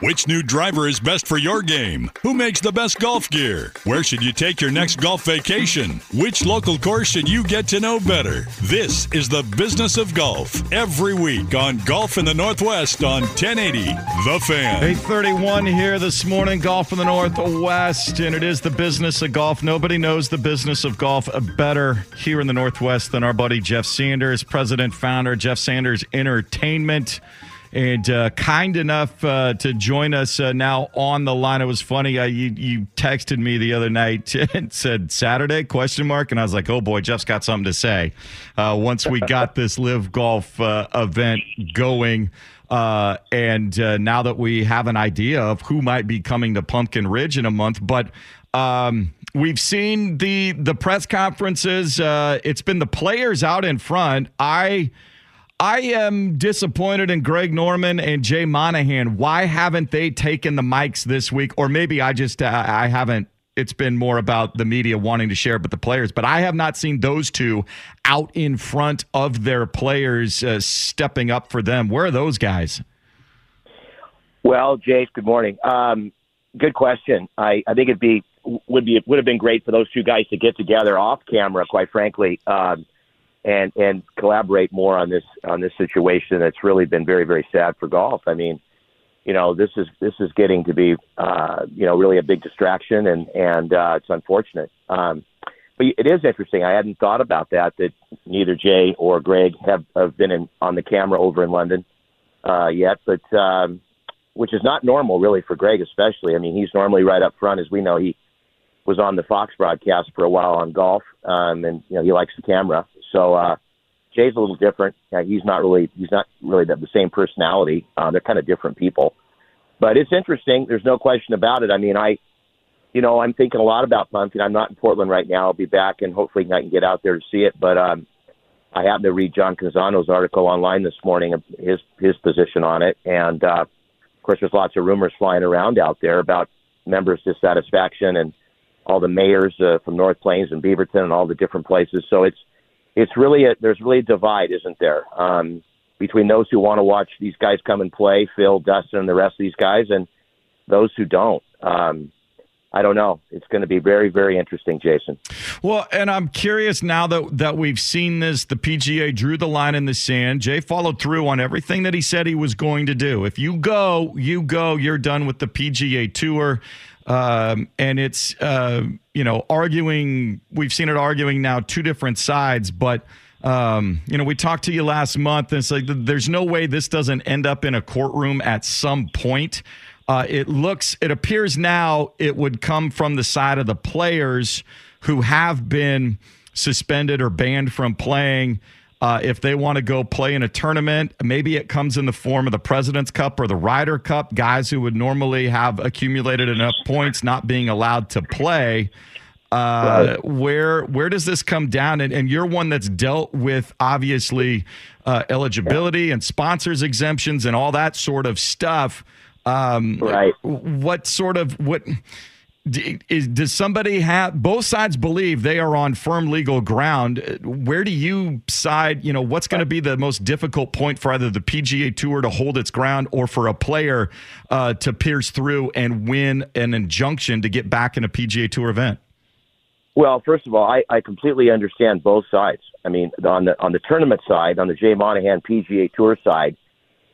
Which new driver is best for your game? Who makes the best golf gear? Where should you take your next golf vacation? Which local course should you get to know better? This is the business of golf every week on Golf in the Northwest on 1080 The Fan. 831 here this morning, Golf in the Northwest, and it is the business of golf. Nobody knows the business of golf better here in the Northwest than our buddy Jeff Sanders, president, founder, Jeff Sanders Entertainment and uh, kind enough uh, to join us uh, now on the line. It was funny. you, you texted me the other night and said Saturday question mark, and I was like, oh boy, Jeff's got something to say. Uh, once we got this LIV Golf uh, event going. Uh, and now that we have an idea of who might be coming to Pumpkin Ridge in a month, but um, we've seen the the press conferences. it's been the players out in front. I I am disappointed in Greg Norman and Jay Monahan. Why haven't they taken the mics this week? Or maybe I just uh, I haven't. It's been more about the media wanting to share with the players, but I have not seen those two out in front of their players uh, stepping up for them. Where are those guys? Well, Jace, good morning. Um, good question. I, I think it'd be would be would have been great for those two guys to get together off camera. Quite frankly. Um, and and collaborate more on this on this situation that's really been very very sad for golf. I mean, you know, this is this is getting to be uh, you know really a big distraction, and and uh, it's unfortunate. Um, but it is interesting. I hadn't thought about that. That neither Jay or Greg have have been in, on the camera over in London uh, yet, but um, which is not normal really for Greg, especially. I mean, he's normally right up front, as we know. He was on the Fox broadcast for a while on golf, um, and you know he likes the camera. So uh, Jay's a little different. Uh, he's not really he's not really the, the same personality. Uh, they're kind of different people, but it's interesting. There's no question about it. I mean, I, you know, I'm thinking a lot about Pumpkin. I'm not in Portland right now. I'll be back, and hopefully I can get out there to see it. But um, I happened to read John Canzano's article online this morning, his his position on it, and uh, of course, there's lots of rumors flying around out there about members' dissatisfaction and all the mayors uh, from North Plains and Beaverton and all the different places. So it's it's really a, there's really a divide, isn't there, um, between those who want to watch these guys come and play, Phil, Dustin, and the rest of these guys, and those who don't. Um, I don't know. It's going to be very, very interesting, Jason. Well, and I'm curious now that that we've seen this. The PGA drew the line in the sand. Jay followed through on everything that he said he was going to do. If you go, you go. You're done with the PGA Tour. Um, and it's uh, you know arguing. We've seen it arguing now two different sides, but um, you know we talked to you last month, and it's like there's no way this doesn't end up in a courtroom at some point. Uh, it looks, it appears now it would come from the side of the players who have been suspended or banned from playing. Uh, if they want to go play in a tournament, maybe it comes in the form of the President's Cup or the Ryder Cup, guys who would normally have accumulated enough points not being allowed to play. Uh, right. Where where does this come down? And, and you're one that's dealt with obviously uh, eligibility and sponsors exemptions and all that sort of stuff. Um, Right. What sort of what is does somebody have? Both sides believe they are on firm legal ground. Where do you side? You know, what's going to be the most difficult point for either the PGA Tour to hold its ground or for a player uh, to pierce through and win an injunction to get back in a PGA Tour event? Well, first of all, I, I completely understand both sides. I mean, on the on the tournament side, on the Jay Monahan PGA Tour side,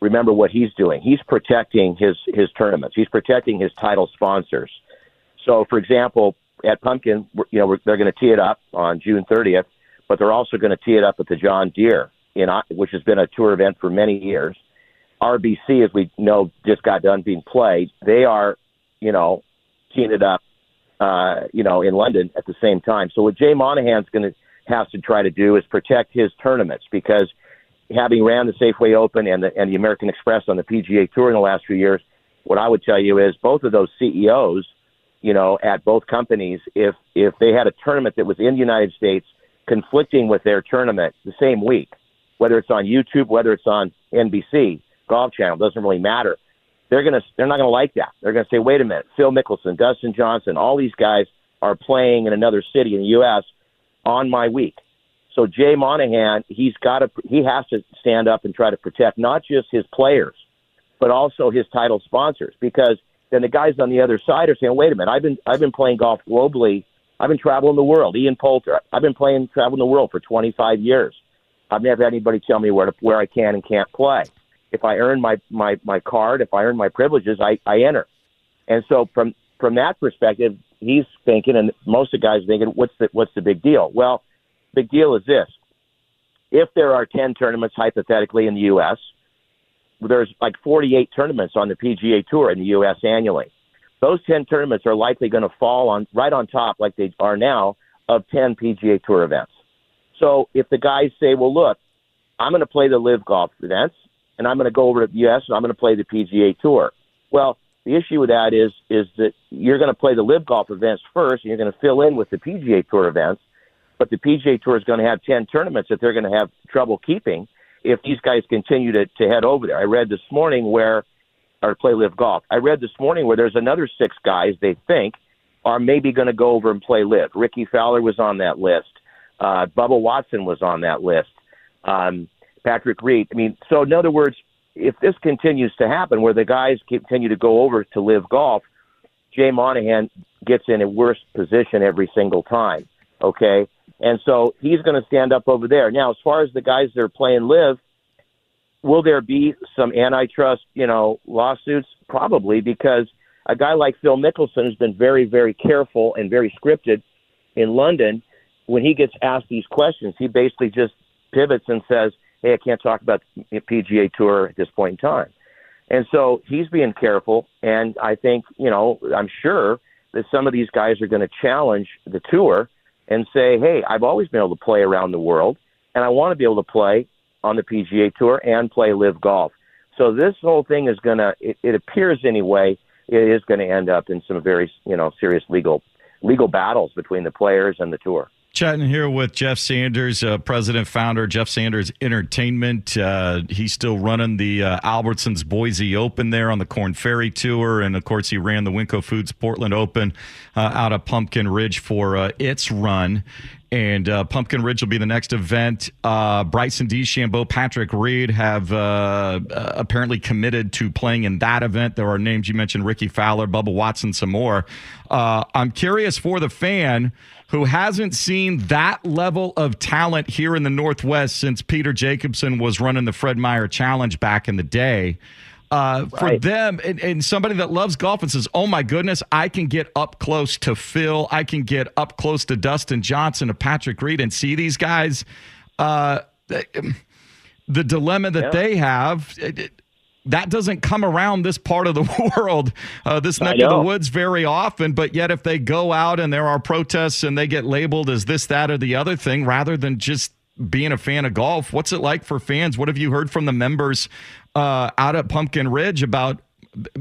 remember what he's doing. He's protecting his his tournaments. He's protecting his title sponsors. So, for example, at Pumpkin, you know, they're going to tee it up on June 30th, but they're also going to tee it up at the John Deere, in which has been a tour event for many years. RBC, as we know, just got done being played. They are, you know, teeing it up, uh, you know, in London at the same time. So what Jay Monahan's going to have to try to do is protect his tournaments because having ran the Safeway Open and the and the American Express on the PGA Tour in the last few years, what I would tell you is both of those CEOs, you know, at both companies, if if they had a tournament that was in the United States conflicting with their tournament the same week, whether it's on YouTube, whether it's on NBC, Golf Channel, doesn't really matter. They're gonna they're not gonna like that. They're gonna say, wait a minute, Phil Mickelson, Dustin Johnson, all these guys are playing in another city in the U.S. on my week. So Jay Monahan, he's got to he has to stand up and try to protect not just his players, but also his title sponsors because then the guys on the other side are saying, "Wait a minute, I've been I've been playing golf globally. I've been traveling the world. Ian Poulter, I've been playing traveling the world for 25 years. I've never had anybody tell me where to, where I can and can't play. If I earn my my my card, if I earn my privileges, I I enter. And so from from that perspective, he's thinking, and most of the guys thinking, what's the what's the big deal? Well, big deal is this: if there are 10 tournaments hypothetically in the U.S., there's like 48 tournaments on the PGA Tour in the U.S. annually. Those 10 tournaments are likely going to fall on right on top, like they are now, of 10 PGA Tour events. So if the guys say, "Well, look, I'm going to play the LIV Golf events, and I'm going to go over to the U.S. and I'm going to play the PGA Tour," well, the issue with that is is that you're going to play the LIV Golf events first, and you're going to fill in with the PGA Tour events. But the PGA Tour is going to have 10 tournaments that they're going to have trouble keeping if these guys continue to, to head over there. I read this morning where, or play LIV Golf. I read this morning where there's another six guys they think are maybe going to go over and play live. Rickie Fowler was on that list. Uh, Bubba Watson was on that list. Um, Patrick Reed. I mean, so in other words, if this continues to happen, where the guys continue to go over to LIV Golf, Jay Monahan gets in a worse position every single time. Okay, and so he's going to stand up over there. Now, as far as the guys that are playing live, will there be some antitrust, you know, lawsuits? Probably, because a guy like Phil Mickelson has been very, very careful and very scripted in London. When he gets asked these questions, he basically just pivots and says, "Hey, I can't talk about the PGA Tour at this point in time." And so he's being careful, and I think, you know, I'm sure that some of these guys are going to challenge the tour and say, hey, I've always been able to play around the world, and I want to be able to play on the PGA Tour and play LIV Golf. So this whole thing is going to, it, appears anyway, it is going to end up in some very, you know, serious legal legal battles between the players and the tour. Chatting here with Jeff Sanders, uh, president, founder, Jeff Sanders Entertainment. Uh, he's still running the uh, Albertsons Boise Open there on the Korn Ferry Tour. And of course, he ran the Winco Foods Portland Open uh, out of Pumpkin Ridge for uh, its run. And uh, Pumpkin Ridge will be the next event. Uh, Bryson DeChambeau, Patrick Reed have uh, uh, apparently committed to playing in that event. There are names you mentioned Rickie Fowler, Bubba Watson, some more. I'm curious for the fan who hasn't seen that level of talent here in the Northwest since Peter Jacobsen was running the Fred Meyer Challenge back in the day. Uh, right. For them, and, and, somebody that loves golf and says, "Oh my goodness, I can get up close to Phil, I can get up close to Dustin Johnson, to Patrick Reed, and see these guys." Uh, the dilemma that yeah. they have. It, that doesn't come around this part of the world, uh, this neck of the woods very often. But yet, if they go out and there are protests and they get labeled as this, that, or the other thing, rather than just being a fan of golf, what's it like for fans? What have you heard from the members uh, out at Pumpkin Ridge about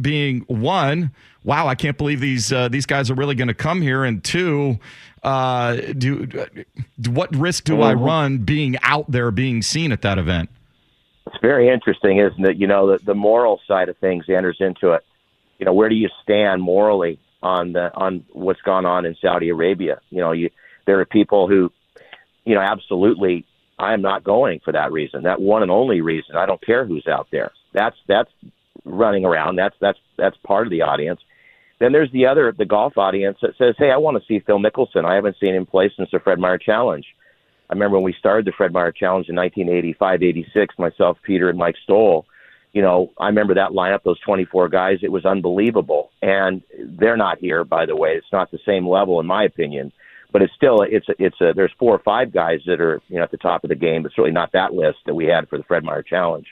being one? Wow, I can't believe these uh, these guys are really going to come here, and two, uh, do what risk do I run being out there, being seen at that event? It's very interesting, isn't it? You know, the, the moral side of things enters into it. you know, where do you stand morally on the on what's gone on in Saudi Arabia? You know, you there are people who, you know, absolutely, I am not going for that reason, that one and only reason. I don't care who's out there. That's that's running around. That's that's that's part of the audience. Then there's the other, the golf audience that says, "Hey, I want to see Phil Mickelson. I haven't seen him play since the Fred Meyer Challenge." I remember when we started the Fred Meyer Challenge in 1985, 86. Myself, Peter, and Mike Stoll. You know, I remember that lineup, those 24 guys. It was unbelievable, and they're not here, by the way. It's not the same level, in my opinion, but it's still it's a, it's a, there's four or five guys that are you know at the top of the game, but certainly not that list that we had for the Fred Meyer Challenge.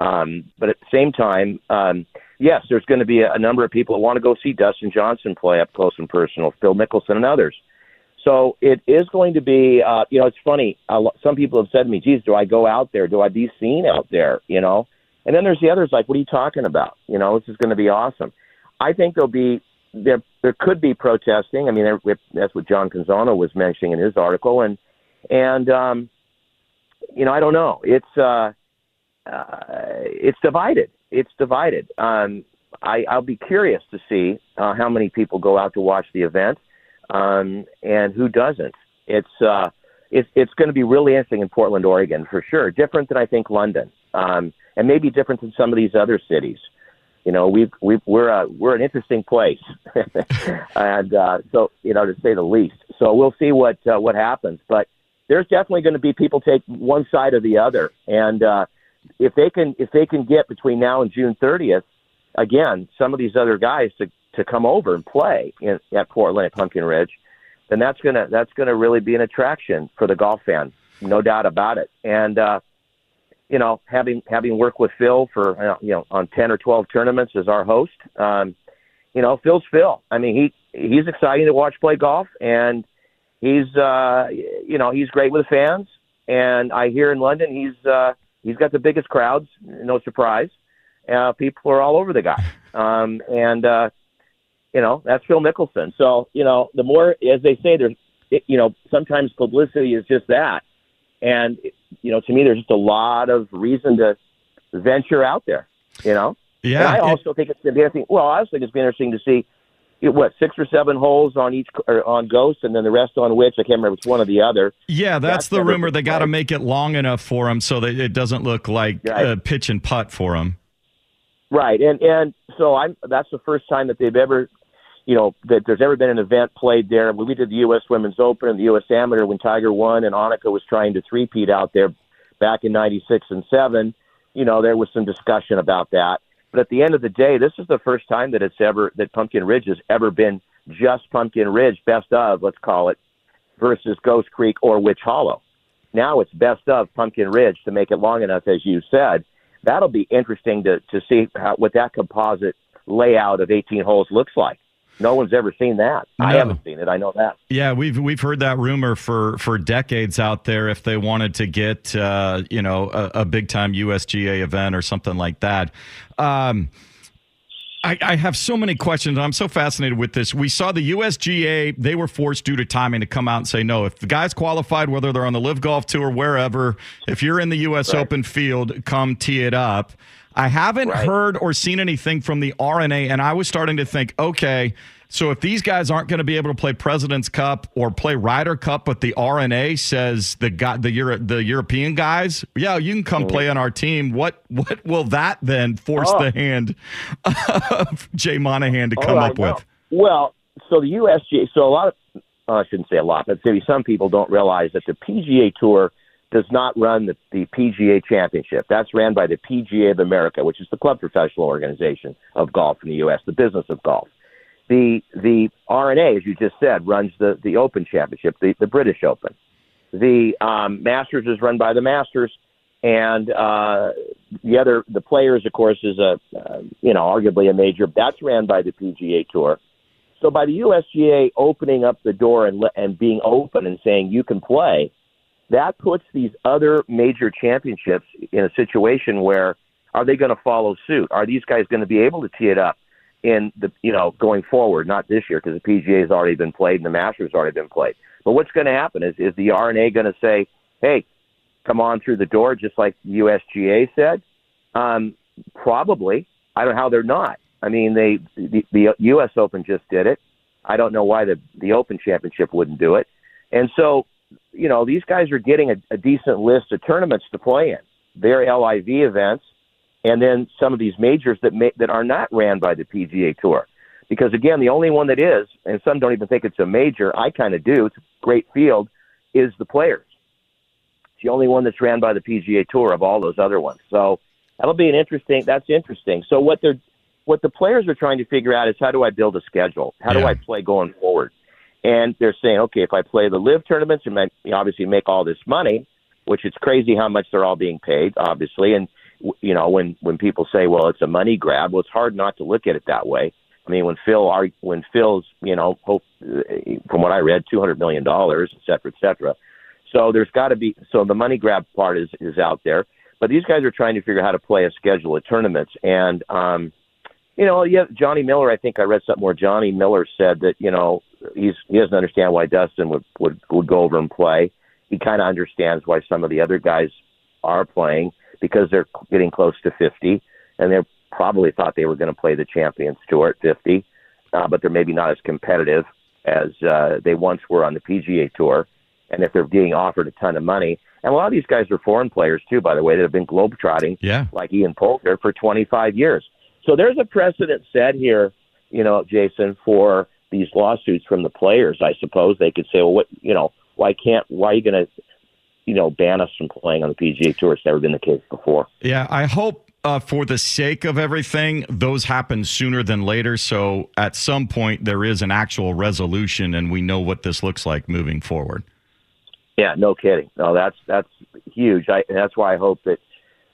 Um, but at the same time, um, yes, there's going to be a, a number of people that want to go see Dustin Johnson play up close and personal, Phil Mickelson, and others. So it is going to be, uh, you know, it's funny. Uh, some people have said to me, geez, do I go out there? Do I be seen out there? You know? And then there's the others like, what are you talking about? You know, this is going to be awesome. I think there'll be, there, there could be protesting. I mean, there, that's what John Canzano was mentioning in his article. And, and, um, you know, I don't know. It's, uh, uh, it's divided. It's divided. Um, I, I'll be curious to see uh, how many people go out to watch the event um, and who doesn't. It's uh, it's it's going to be really interesting in Portland, Oregon, for sure. Different than I think London, um, and maybe different than some of these other cities. You know, we've we've we're a, we're an interesting place, and uh, so you know to say the least. So we'll see what uh, what happens, but there's definitely going to be people take one side or the other, and uh, if they can if they can get between now and June 30th, again, some of these other guys to to come over and play in, at Portland at Pumpkin Ridge, then that's gonna that's gonna really be an attraction for the golf fan, no doubt about it. And uh, you know, having having worked with Phil for uh, you know on ten or twelve tournaments as our host, um, you know, Phil's Phil. I mean, he he's exciting to watch play golf, and he's uh, you know he's great with fans. And I hear in London he's uh, he's got the biggest crowds, no surprise. Uh, people are all over the guy, um, and uh, you know, that's Phil Mickelson. So, you know, the more, as they say, there's, you know, sometimes publicity is just that. And, you know, to me, there's just a lot of reason to venture out there, you know? Yeah. And I also it, think it's be interesting. Well, I also think it's been interesting to see what six or seven holes on each or on Ghost, and then the rest on which I can't remember which one or the other. Yeah, that's, that's the rumor. They got to make it long enough for him so that it doesn't look like right. a pitch and putt for him. Right, and and so I'm. That's the first time that they've ever you know, that there's ever been an event played there. We did the U.S. Women's Open and the U.S. Amateur when Tiger won and Annika was trying to three-peat out there back in 96 and 7, you know, there was some discussion about that. But at the end of the day, this is the first time that it's ever, that Pumpkin Ridge has ever been just Pumpkin Ridge, best of, let's call it, versus Ghost Creek or Witch Hollow. Now it's best of Pumpkin Ridge to make it long enough, as you said. That'll be interesting to, to see how, what that composite layout of 18 holes looks like no one's ever seen that. No. I haven't seen it. I know that. Yeah, we've we've heard that rumor for for decades out there. If they wanted to get uh, you know a, a big time USGA event or something like that. Um, I, I, have so many questions. I'm so fascinated with this. We saw the USGA, they were forced due to timing to come out and say, no, if the guys qualified, whether they're on the LIV Golf Tour, wherever, if you're in the U.S. Right. Open field, come tee it up. I haven't right. heard or seen anything from the R&A, and I was starting to think, okay, so if these guys aren't going to be able to play President's Cup or play Ryder Cup, but the R&A says the guy, the Euro, the European guys, yeah, you can come mm-hmm. play on our team. What what will that then force oh. the hand of Jay Monahan to oh, come up with? Well, so the USGA, so a lot of oh, I shouldn't say a lot, but maybe some people don't realize that the PGA Tour does not run the, the PGA Championship. That's ran by the PGA of America, which is the club professional organization of golf in the U.S., the business of golf. The the R&A, as you just said, runs the the Open Championship, the the British Open. The um, Masters is run by the Masters, and uh, the other the Players, of course, is a uh, you know arguably a major. That's ran by the PGA Tour. So by the USGA opening up the door and and being open and saying you can play, that puts these other major championships in a situation where are they going to follow suit? Are these guys going to be able to tee it up in the you know going forward? Not this year because the PGA has already been played and the Masters already been played. But what's going to happen is is the R&A going to say, hey, come on through the door, just like USGA said? Um, probably. I don't know how they're not. I mean, they the, the U.S. Open just did it. I don't know why the the Open Championship wouldn't do it. And so, you know, these guys are getting a, a decent list of tournaments to play in. Their LIV events, and then some of these majors that may, that are not ran by the PGA Tour. Because again, the only one that is, and some don't even think it's a major. I kind of do. It's a great field. Is the Players. It's the only one that's ran by the PGA Tour of all those other ones. So that'll be an interesting. That's interesting. So what they're what the players are trying to figure out is how do I build a schedule? How do I play going forward? And they're saying, okay, if I play the live tournaments and obviously make all this money, which it's crazy how much they're all being paid, obviously. And you know, when when people say, well, it's a money grab, well, it's hard not to look at it that way. I mean, when Phil, when Phil's, you know, hope, from what I read, two hundred million dollars, et cetera, et cetera. So there's got to be so the money grab part is is out there, but these guys are trying to figure out how to play a schedule of tournaments. And um, you know, yeah, Johnny Miller. I think I read something where Johnny Miller said that you know he's he doesn't understand why Dustin would would, would go over and play. He kind of understands why some of the other guys are playing because they're getting close to fifty, and they probably thought they were going to play the Champions Tour at fifty, uh, but they're maybe not as competitive as uh, they once were on the PGA Tour. And if they're being offered a ton of money, and a lot of these guys are foreign players too, by the way, that have been globetrotting, Yeah. like Ian Poulter for 25 years. So there's a precedent set here, you know, Jason, for these lawsuits from the players. I suppose they could say, well, what, you know, why can't, why are you going to, you know, ban us from playing on the PGA Tour? It's never been the case before. Yeah, I hope uh, for the sake of everything, those happen sooner than later. So at some point, there is an actual resolution, and we know what this looks like moving forward. Yeah, no kidding. No, that's that's huge. I, that's why I hope that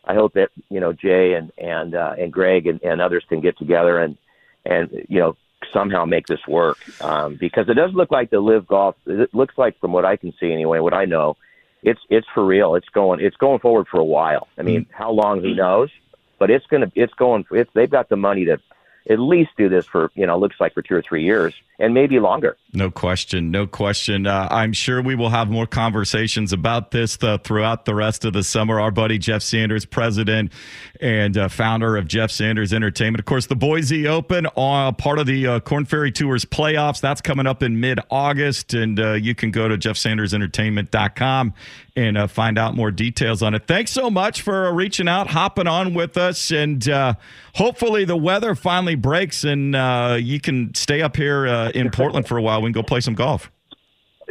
I hope that you know Jay and and uh, and Greg and, and others can get together and and you know somehow make this work um, because it does look like the LIV Golf. It looks like from what I can see anyway, what I know, it's it's for real. It's going it's going forward for a while. I mean, how long? Who knows? But it's gonna it's going. It's they've got the money to at least do this for you know looks like for two or three years and maybe longer. No question, no question. Uh, I'm sure we will have more conversations about this uh, throughout the rest of the summer. Our buddy Jeff Sanders, president and uh, founder of Jeff Sanders Entertainment. Of course, the Boise Open, uh, part of the uh, Korn Ferry Tours playoffs. That's coming up in mid August, and uh, you can go to jeffsandersentertainment.com and uh, find out more details on it. Thanks so much for reaching out, hopping on with us, and hopefully the weather finally breaks and you can stay up here in Portland for a while. We can go play some golf.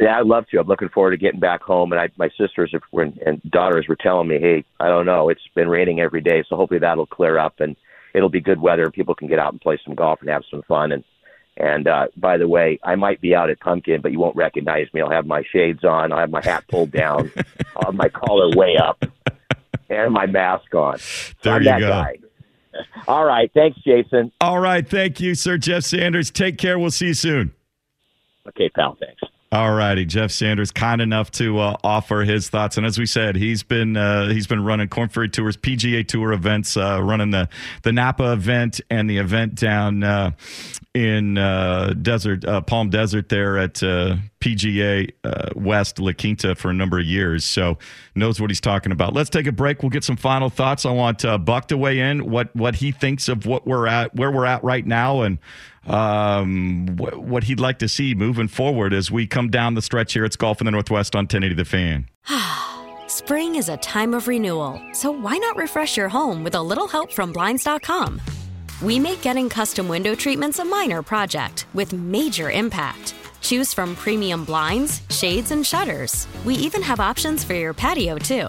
Yeah, I'd love to. I'm looking forward to getting back home. And I, my sisters and daughters were telling me, hey, I don't know, it's been raining every day, so hopefully that'll clear up and it'll be good weather and people can get out and play some golf and have some fun. And and uh, by the way, I might be out at Pumpkin, but you won't recognize me. I'll have my shades on. I'll have my hat pulled down. I'll have my collar way up, and my mask on. So There I'm you go. Guy. All right, thanks, Jason. All right. Thank you, Sir Jeff Sanders. Take care. We'll see you soon. Okay, pal. Thanks. All righty, Jeff Sanders, kind enough to uh, offer his thoughts, and as we said, he's been uh, he's been running Korn Ferry Tours PGA Tour events, uh, running the the Napa event and the event down uh, in uh, Desert uh, Palm Desert there at PGA West La Quinta for a number of years, so knows what he's talking about. Let's take a break. We'll get some final thoughts. I want Buck to weigh in what what he thinks of what we're at, where we're at right now, and um, wh- what he'd like to see moving forward as we come down the stretch here. It's Golf in the Northwest on 1080 The Fan. Spring is a time of renewal, so why not refresh your home with a little help from Blinds.com? We make getting custom window treatments a minor project with major impact. Choose from premium blinds, shades, and shutters. We even have options for your patio, too.